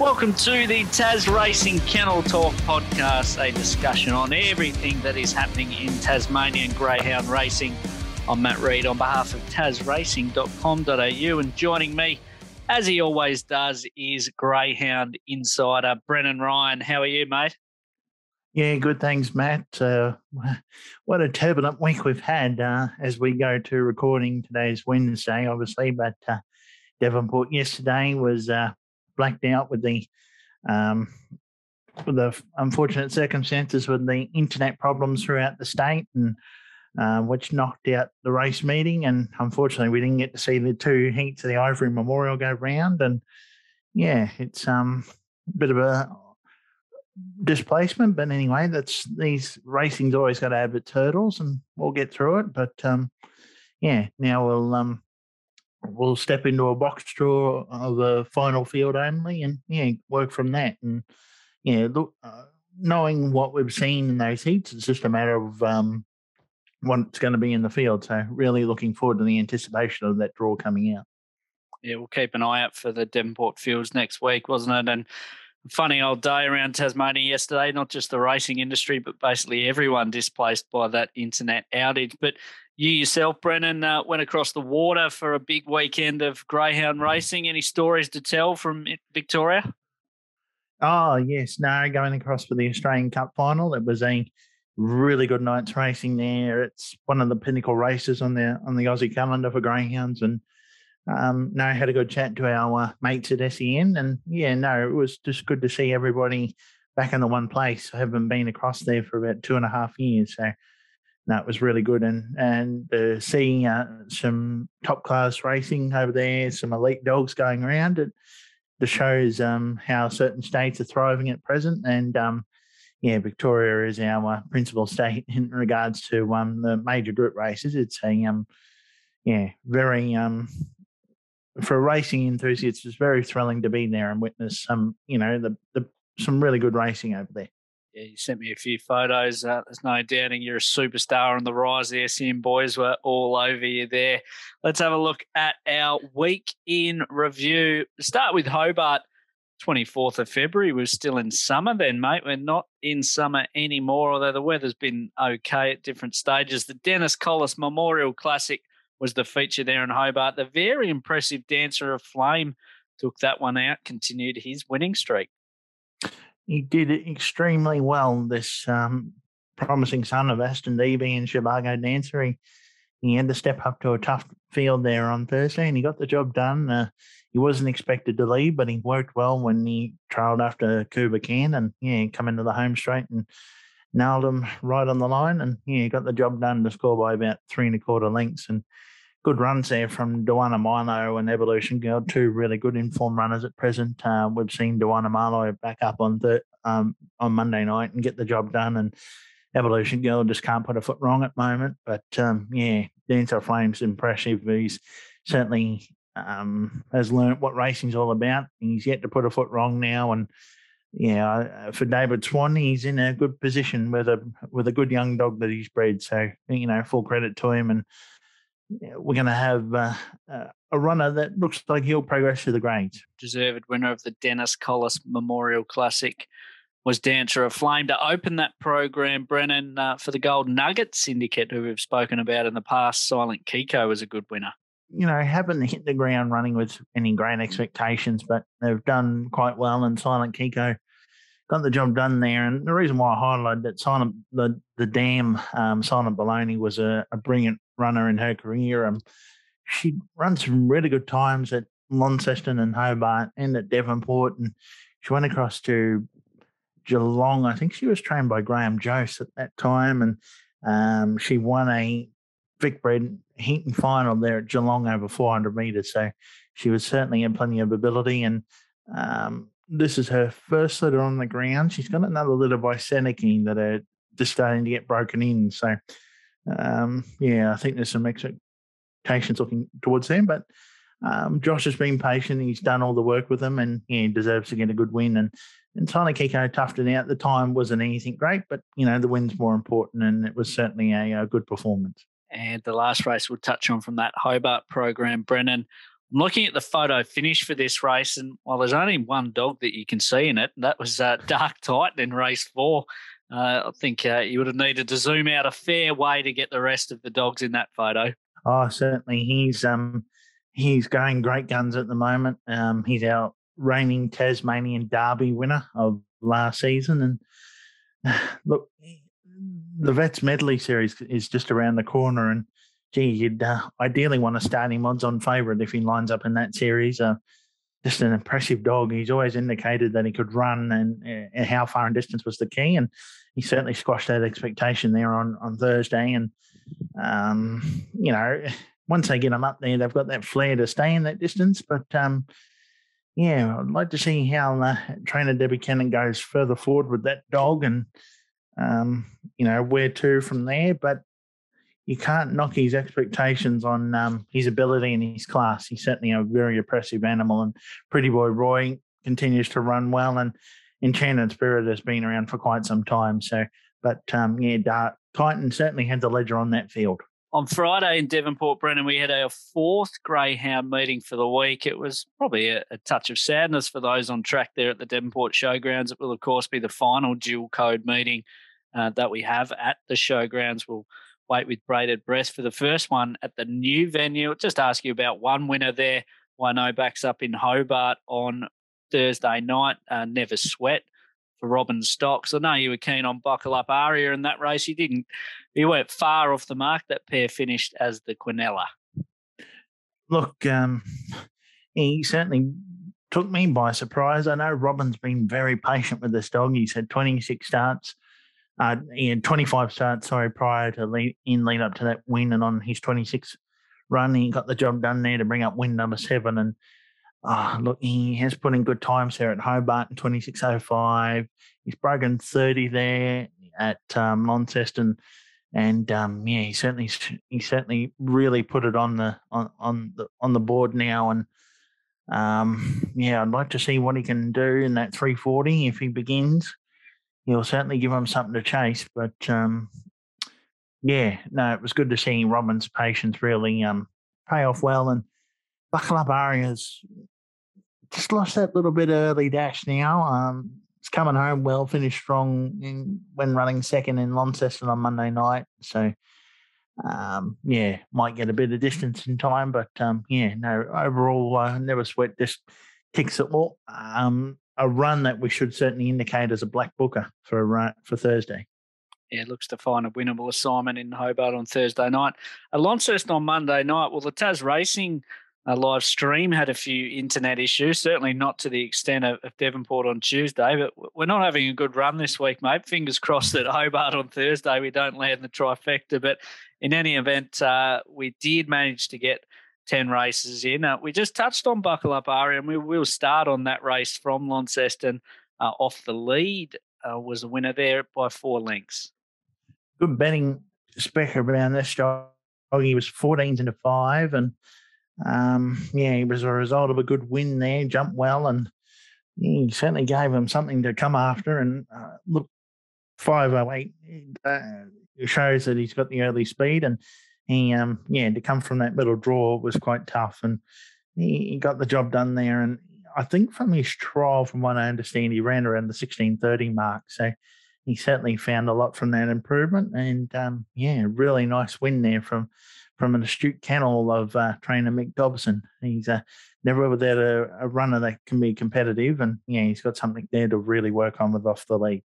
Welcome to the Tas Racing Kennel Talk podcast, a discussion on everything that is happening in Tasmanian greyhound racing. I'm Matt Reid on behalf of tasracing.com.au, and joining me, as he always does, is Greyhound Insider Brennan Ryan. How are you, mate? Yeah, good. Thanks, Matt. Uh, what a turbulent week we've had uh, as we go to recording today's Wednesday, obviously. But uh, Devonport yesterday was uh, blacked out with the um, with the unfortunate circumstances with the internet problems throughout the state, and uh, which knocked out the race meeting. And unfortunately, we didn't get to see the two heats of the Ivory Memorial go round. And yeah, it's um, a bit of a displacement. But anyway, that's these racing's always got to have its hurdles, and we'll get through it. But um, yeah, now we'll um, we'll step into a box draw of a final field only, and yeah, work from that. And yeah, look, uh, knowing what we've seen in those heats, it's just a matter of um, what's going to be in the field. So really looking forward to the anticipation of that draw coming out. Yeah, we'll keep an eye out for the Devonport Fields next week, wasn't it? And funny old day around Tasmania yesterday, not just the racing industry, but basically everyone displaced by that internet outage. But you yourself, Brennan, uh, went across the water for a big weekend of greyhound racing. Any stories to tell from Victoria? Oh, yes. No, going across for the Australian Cup final. It was a really good night's racing there. It's one of the pinnacle races on the on the Aussie calendar for greyhounds, and um, no, I had a good chat to our uh, mates at SEN, and yeah, no, it was just good to see everybody back in the one place. I haven't been across there for about two and a half years, so no, it was really good, and and uh, seeing uh, some top class racing over there, some elite dogs going around. It just shows um, how certain states are thriving at present, and um, yeah, Victoria is our principal state in regards to um, the major group races. It's a um, yeah, very um, for racing enthusiasts, it's very thrilling to be there and witness some, you know, the, the some really good racing over there. Yeah, you sent me a few photos. Uh, there's no doubting you're a superstar on the rise. The SEN boys were all over you there. Let's have a look at our week in review. Start with Hobart. 24th of February. We're still in summer then, mate. We're not in summer anymore, although the weather's been okay at different stages. The Dennis Collis Memorial Classic was the feature there in Hobart. The very impressive Dancer of Flame took that one out, continued his winning streak. He did extremely well. This um, promising son of Aston Dee Bee and Shibago Dancer. He, he had to step up to a tough field there on Thursday, and he got the job done. Uh, he wasn't expected to lead, but he worked well when he trailed after Kuba Can and yeah, come into the home straight and nailed him right on the line. And yeah, got the job done to score by about three and a quarter lengths. And good runs there from Duana Milo and Evolution Girl, two really good informed runners at present. Uh, we've seen Duana Milo back up on the um, on Monday night and get the job done, and Evolution Girl just can't put a foot wrong at the moment. But um, yeah, Dancer Flame's impressive. He's certainly um, has learnt what racing's all about. He's yet to put a foot wrong now, and yeah, for David Swan, he's in a good position with a with a good young dog that he's bred. So you know, full credit to him, and we're going to have uh, a runner that looks like he'll progress through the grades. Deserved winner of the Dennis Collis Memorial Classic was Dancer of Flame to open that program. Brennan uh, for the Gold Nugget Syndicate, who we've spoken about in the past. Silent Kiko was a good winner. You know, haven't hit the ground running with any great expectations, but they've done quite well. And Silent Kiko got the job done there. And the reason why I highlighted that Silent the the dam um, Silent Baloney was a, a brilliant runner in her career. Um, she runs some really good times at Launceston and Hobart and at Devonport. And she went across to Geelong. I think she was trained by Graham Jose at that time. And um, she won a Vic Bred Heaton final there at Geelong over 400 metres. So she was certainly in plenty of ability. And um, this is her first litter on the ground. She's got another litter by Seneca that are just starting to get broken in. So um, yeah, I think there's some expectations looking towards them. But um, Josh has been patient. He's done all the work with them, and yeah, he deserves to get a good win. And and Tiny Kiko toughed it out. The time wasn't anything great, but you know the win's more important, and it was certainly a, a good performance. And the last race we'll touch on from that Hobart program, Brennan, I'm looking at the photo finish for this race, and while there's only one dog that you can see in it, and that was uh, Dark Titan in race four. Uh, I think uh, you would have needed to zoom out a fair way to get the rest of the dogs in that photo. Oh, certainly. He's um, he's going great guns at the moment. Um, he's our reigning Tasmanian Derby winner of last season, and look, the Vets Medley Series is just around the corner, and gee, you'd uh, ideally want to start him odds on favourite if he lines up in that series. Uh, just an impressive dog. He's always indicated that he could run, and, and how far and distance was the key, and he certainly squashed that expectation there on on Thursday. And um, you know, once they get him up there, they've got that flair to stay in that distance. But um, yeah, I'd like to see how uh, trainer Debbie Cannon goes further forward with that dog, and um, you know where to from there. But you can't knock his expectations on um, his ability and his class. He's certainly a very impressive animal, and Pretty Boy Roy continues to run well, and Enchanted Spirit has been around for quite some time. So, but um, yeah, Dark Titan certainly had the ledger on that field. On Friday in Devonport, Brennan, we had our fourth greyhound meeting for the week. It was probably a, a, touch of sadness for those on track there at the Devonport Showgrounds. It will, of course, be the final dual code meeting uh, that we have at the showgrounds. We'll wait with braided breath for the first one at the new venue. Just ask you about one winner there. Wino backs up in Hobart on Thursday night. Uh, Never Sweat for Robin Stocks. I know you were keen on Buckle Up Aria in that race. You didn't. You weren't far off the mark. That pair finished as the Quinella. Look, um, he certainly took me by surprise. I know Robin's been very patient with this dog. He's had 26 starts uh, he had 25 starts, sorry, prior to lead, in lead up to that win, and on his 26th run, he got the job done there to bring up win number seven. And uh, look, he has put in good times there at Hobart in 26.05. He's broken 30 there at um, Launceston, and um, yeah, he certainly he certainly really put it on the on on the on the board now. And um, yeah, I'd like to see what he can do in that 340 if he begins he'll certainly give them something to chase. But um, yeah, no, it was good to see Robin's patience really um, pay off well. And Buckle Up Arias just lost that little bit early dash now. Um, it's coming home well, finished strong in, when running second in Launceston on Monday night. So, um, yeah, might get a bit of distance in time, but um, yeah, no, overall, uh, never sweat. Just ticks it all. Um, a run that we should certainly indicate as a black booker for a run, for Thursday. Yeah, looks to find a winnable assignment in Hobart on Thursday night. Launceston on Monday night. Well, the Tas Racing uh, live stream had a few internet issues, certainly not to the extent of, of, Devonport on Tuesday, but we're not having a good run this week, mate. Fingers crossed that Hobart on Thursday we don't land the trifecta. But in any event, uh, we did manage to get 10 races in. Uh, we just touched on Buckle Up Aria, and we will start on that race from Launceston uh, off the lead. Uh, was the winner there by four lengths. Good betting spec around this dog. He was 14 into five, and um, yeah, he was a result of a good win there. Jumped well, and he certainly gave him something to come after. And uh, look, 508 uh, shows that he's got the early speed, and he um yeah to come from that middle draw was quite tough and he, he, got the job done there and I think from his trial from what I understand he ran around the 1630 mark so he certainly found a lot from that improvement and um, yeah really nice win there from from an astute kennel of uh, trainer Mick Dobson he's uh, never without a, a runner that can be competitive and yeah he's got something there to really work on with off the lead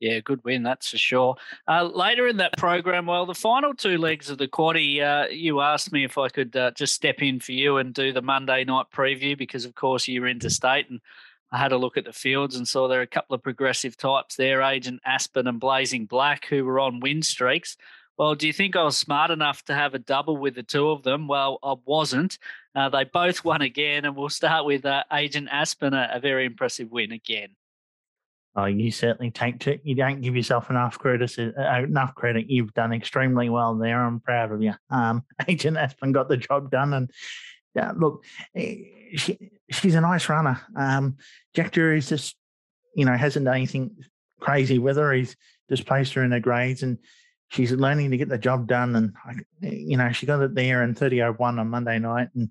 yeah, good win, that's for sure. Uh, later in that program, well, the final two legs of the quaddy, uh, you asked me if I could uh, just step in for you and do the Monday night preview because, of course, you're interstate. And I had a look at the fields and saw there are a couple of progressive types there, Agent Aspen and Blazing Black, who were on win streaks. Well, do you think I was smart enough to have a double with the two of them? Well, I wasn't. Uh, they both won again, and we'll start with uh, Agent Aspen, a, a very impressive win again. Oh, you certainly take it. You don't give yourself enough credit. Uh, enough credit. You've done extremely well there. I'm proud of you. Um, Agent Aspen got the job done, and yeah, look, eh, she, she's a nice runner. Um, Jack Jury's just, you know, hasn't done anything crazy with her. He's just placed her in her grades, and she's learning to get the job done. And you know, she got it there in 30:01 on Monday night, and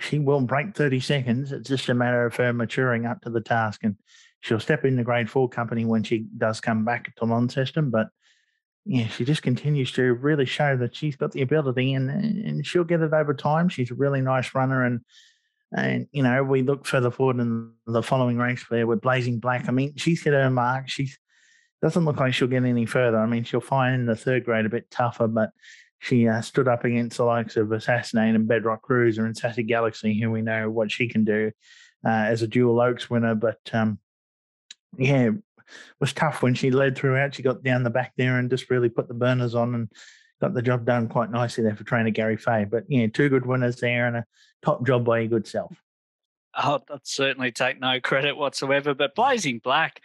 she will break 30 seconds. It's just a matter of her maturing up to the task. And she'll step in the grade four company when she does come back to Launceston. But yeah, she just continues to really show that she's got the ability and, and she'll get it over time. She's a really nice runner. And, and you know, we look further forward in the following race there with Blazing Black. I mean, she's hit her mark. She doesn't look like she'll get any further. I mean, she'll find the third grade a bit tougher, but she uh, stood up against the likes of Assassinate and Bedrock Cruiser and Sassy Galaxy, who we know what she can do uh, as a dual Oaks winner. But um, yeah, was tough when she led throughout. She got down the back there and just really put the burners on and got the job done quite nicely there for trainer Gary Fay. But yeah, two good winners there and a top job by your good self. I'll certainly take no credit whatsoever. But Blazing Black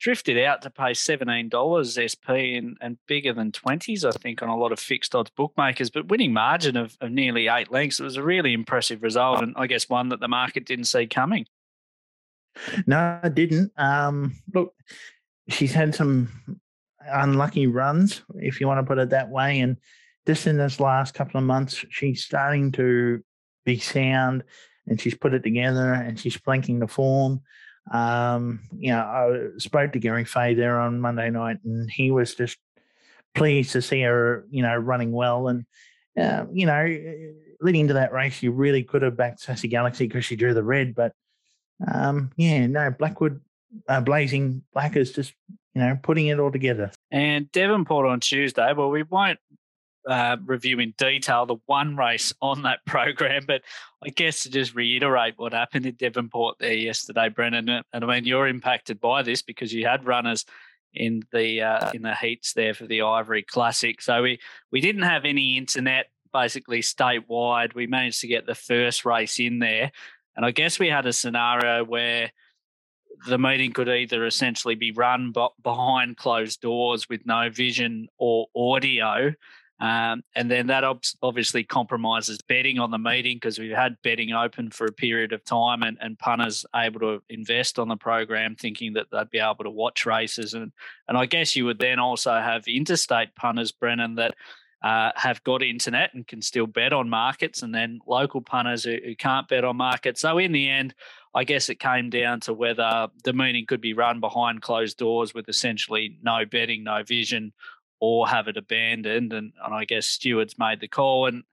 drifted out to pay $17 SP and, and bigger than 20s, I think, on a lot of fixed odds bookmakers, but winning margin of, of nearly eight lengths. It was a really impressive result, and I guess one that the market didn't see coming. No, I didn't. Um, look, she's had some unlucky runs, if you want to put it that way. And just in this last couple of months, she's starting to be sound and she's put it together and she's flanking the form. Um, you know, I spoke to Gary Fay there on Monday night, and he was just pleased to see her, you know, running well. And uh, you know, leading into that race, you really could have backed Sassy Galaxy because she drew the red, but um, yeah, no, Blackwood uh, Blazing Black is just you know putting it all together. And Devonport on Tuesday. Well, we won't uh, review in detail the one race on that program, but I guess to just reiterate what happened in Devonport there yesterday, Brennan, and I mean you're impacted by this because you had runners in the uh, in the heats there for the Ivory Classic. So we we didn't have any internet basically statewide. We managed to get the first race in there, and I guess we had a scenario where the meeting could either essentially be run behind closed doors with no vision or audio um, and then that obviously compromises betting on the meeting because we've had betting open for a period of time and, and punters able to invest on the program thinking that they'd be able to watch races. And, and I guess you would then also have interstate punters, Brennan, that uh, have got internet and can still bet on markets, and then local punters who, who can't bet on markets. So in the end, I guess it came down to whether the meeting could be run behind closed doors with essentially no betting, no vision, or have it abandoned. And, and I guess stewards made the call. And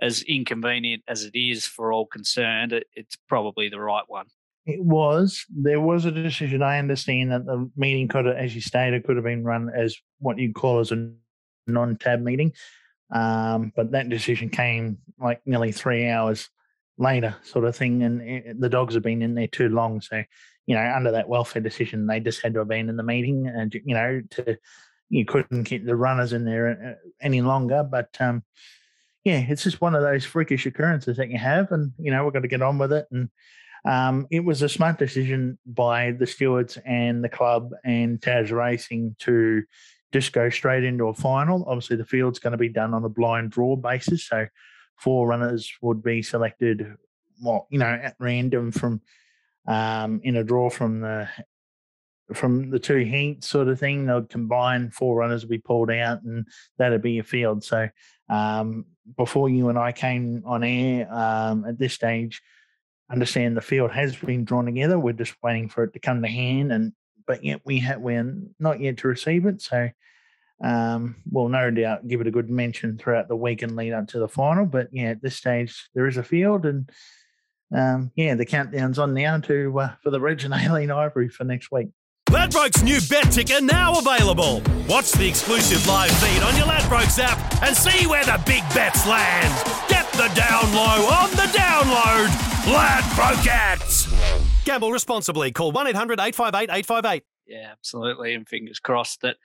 as inconvenient as it is for all concerned, it, it's probably the right one. It was. There was a decision. I understand that the meeting could have, as you stated, could have been run as what you'd call as a non-tab meeting. Um, but that decision came like nearly three hours later, sort of thing. And it, the dogs have been in there too long. So, you know, under that welfare decision, they just had to abandon the meeting and, you know, to you couldn't keep the runners in there uh, any longer. But um, yeah, it's just one of those freakish occurrences that you have, and you know we've got to get on with it. And um, it was a smart decision by the stewards and the club and Tas Racing to just go straight into a final. Obviously, the field's going to be done on a blind draw basis, so four runners would be selected, well, you know, at random from um, in a draw from the from the two heats sort of thing. They'll combine four runners will be pulled out, and that'd be a field. So um, before you and I came on air, um, at this stage, understand the field has been drawn together. We're just waiting for it to come to hand, and but yet we we're not yet to receive it. So um, we'll no doubt give it a good mention throughout the week and lead up to the final. But yeah, at this stage there is a field, and um, yeah, the countdown's on now to uh, for the Regina Aileen Ivory for next week. Ladbrokes new bet ticker now available. Watch the exclusive live feed on your Ladbrokes app and see where the big bets land. Get the down low on the download. Ladbrokes. Gamble responsibly. Call 1 800 858 858. Yeah, absolutely. And fingers crossed that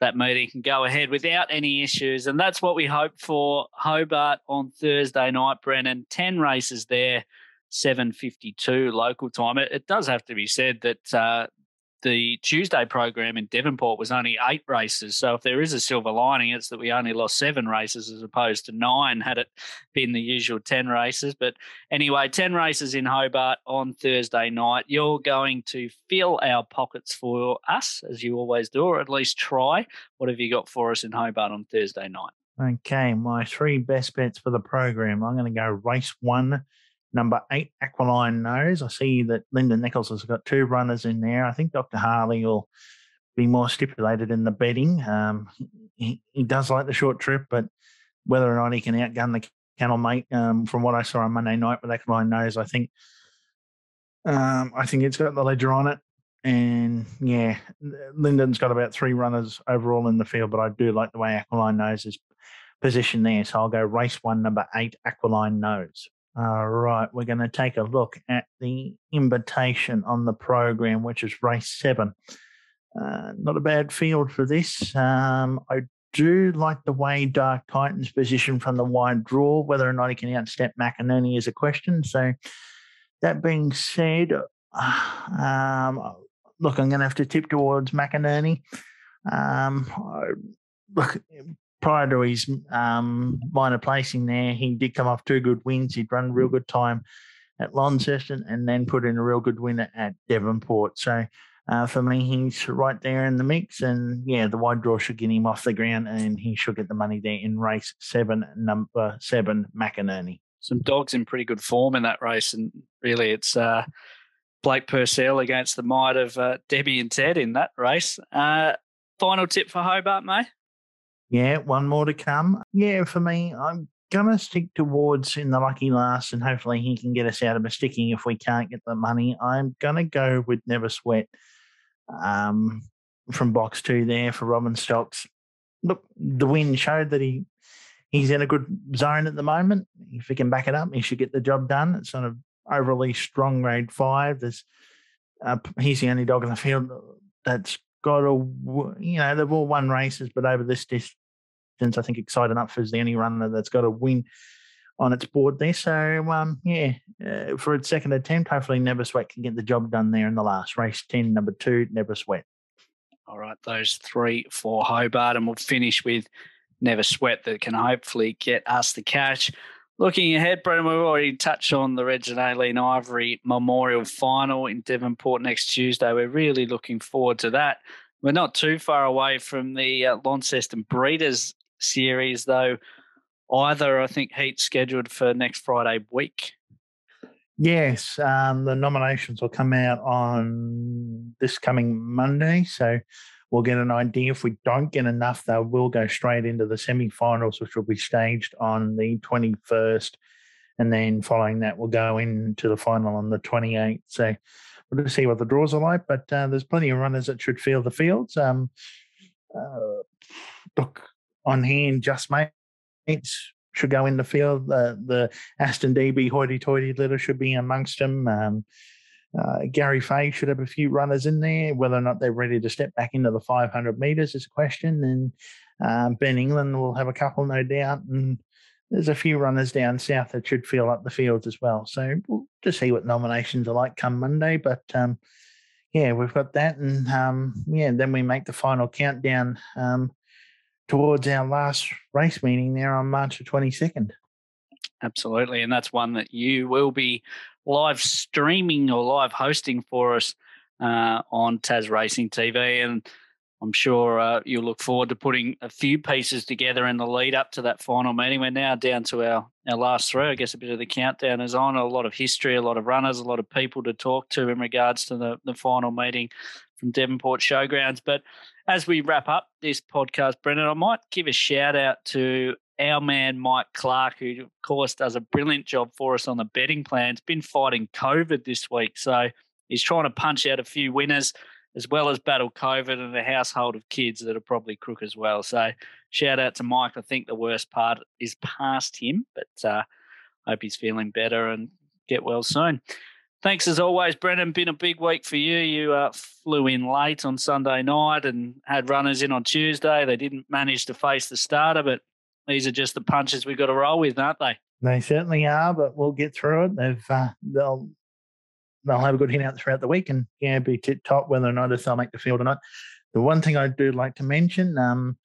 that meeting can go ahead without any issues. And that's what we hope for Hobart on Thursday night, Brennan. 10 races there. 7.52 local time. It, it, does have to be said that uh, the Tuesday program in Devonport was only eight races. So if there is a silver lining, it's that we only lost seven races as opposed to nine had it been the usual 10 races. But anyway, 10 races in Hobart on Thursday night. You're going to fill our pockets for us, as you always do, or at least try. What have you got for us in Hobart on Thursday night? Okay, my three best bets for the program. I'm going to go race one, number eight, Aquiline Nose. I see that Lyndon Nichols has got two runners in there. I think Dr. Harley will be more stipulated in the betting. Um, he, he does like the short trip, but whether or not he can outgun the kennel mate, um, from what I saw on Monday night with Aquiline Nose, I think um, I think it's got the ledger on it. And yeah, Lyndon's got about three runners overall in the field, but I do like the way Aquiline Nose is positioned there. So I'll go race one, number eight, Aquiline Nose. All right, we're going to take a look at the invitation on the program, which is race seven. Uh, not a bad field for this. Um, I do like the way Dark Titan's position from the wide draw. Whether or not he can outstep McInerney is a question. So, that being said, um, look, I'm going to have to tip towards McInerney. Um, look, prior to his um, minor placing there, he did come off two good wins. He'd run a real good time at Launceston and then put in a real good win at Devonport. So, uh, for me, he's right there in the mix. And yeah, the wide draw should get him off the ground and he should get the money there in race seven, number seven, McInerney. Some dogs in pretty good form in that race. And really, it's uh, Blake Purcell against the might of uh, Debbie and Ted in that race. Uh, final tip for Hobart, mate? Yeah, one more to come. Yeah, for me, I'm going to stick towards in the lucky last, and hopefully he can get us out of a sticking if we can't get the money. I'm going to go with Never Sweat um, from box two there for Robin Stocks. Look, the win showed that he he's in a good zone at the moment. If he can back it up, he should get the job done. It's sort of overly strong grade five. There's uh, he's the only dog in the field that's got a you know they've all won races, but over this distance, I think Excited Enough is the only runner that's got a win on its board there. So um, yeah, uh, for its second attempt, hopefully Never Sweat can get the job done there in the last race. Ten, number two, Never Sweat. All right, those three for Hobart, and we'll finish with Never Sweat that can hopefully get us the cash. Looking ahead, Brendan, we've already touched on the Reginald Aileen Ivory Memorial Final in Devonport next Tuesday. We're really looking forward to that. We're not too far away from the uh, Launceston Breeders Series, though either, I think, heat scheduled for next Friday week. Yes, um, the nominations will come out on this coming Monday. So we'll get an idea. If we don't get enough, they will go straight into the semi finals, which will be staged on the 21st. And then following that, we'll go into the final on the 28th. So we'll just see what the draws are like. But uh, there's plenty of runners that should field the fields. Um, uh, look, on hand, just mate should go in the field. The the Aston Dee Bee hoity toity litter should be amongst them. Um, uh, Gary Fay should have a few runners in there. Whether or not they're ready to step back into the 500 metres is a question. And um, Ben England will have a couple, no doubt. And there's a few runners down south that should fill up the fields as well. So we'll just see what nominations are like come Monday. But um, yeah, we've got that. And um, yeah, then we make the final countdown um, towards our last race meeting there on March the 22nd. Absolutely. And that's one that you will be live streaming or live hosting for us uh, on Tas Racing TV. And I'm sure uh, you'll look forward to putting a few pieces together in the lead up to that final meeting. We're now down to our, our last three. I guess a bit of the countdown is on. A lot of history, a lot of runners, a lot of people to talk to in regards to the, the final meeting from Devonport Showgrounds. But as we wrap up this podcast, Brendan, I might give a shout out to our man Mike Clark, who of course does a brilliant job for us on the betting plans. Been fighting COVID this week, so he's trying to punch out a few winners as well as battle COVID and a household of kids that are probably crook as well. So shout out to Mike. I think the worst part is past him, but uh, hope he's feeling better and get well soon. Thanks as always, Brendan. Been a big week for you. You uh, flew in late on Sunday night and had runners in on Tuesday. They didn't manage to face the starter, but these are just the punches we've got to roll with, aren't they? They certainly are, but we'll get through it. They've uh, they'll they'll have a good hit out throughout the week and yeah, be tip top whether or not if they'll make the field or not. The one thing I do like to mention, um,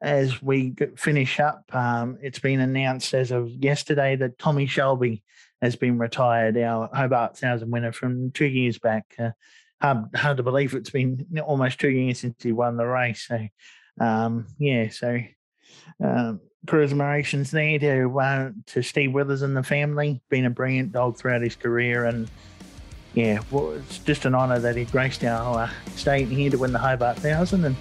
as we finish up, um, it's been announced as of yesterday that Tommy Shelby has been retired, our Hobart Thousand winner from two years back. Uh, hard, hard to believe it's been almost two years since he won the race. So, um, yeah, so um, commiserations there to uh, to Steve Withers and the family. Been a brilliant dog throughout his career, and yeah, well, it's just an honour that he graced our uh, state here to win the Hobart Thousand, and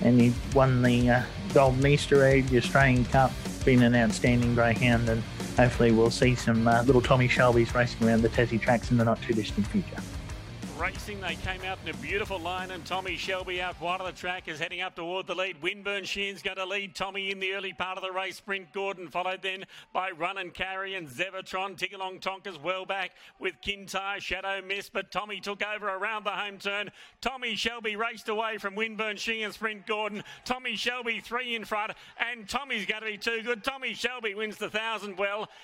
and he won the uh, Golden Easter Egg, the Australian Cup. Been an outstanding greyhound, and hopefully we'll see some uh, little Tommy Shelbys racing around the Tassie tracks in the not too distant future racing. They came out in a beautiful line, and Tommy Shelby out wide of the track is heading up toward the lead. Winburn Sheehan's going to lead Tommy in the early part of the race. Sprint Gordon followed then by Run and Carry and Zevatron. Tickalong Tonkas well back with Kintyre, Shadow Miss, but Tommy took over around the home turn. Tommy Shelby raced away from Winburn Sheehan, Sprint Gordon. Tommy Shelby three in front, and Tommy's going to be too good. Tommy Shelby wins the thousand well.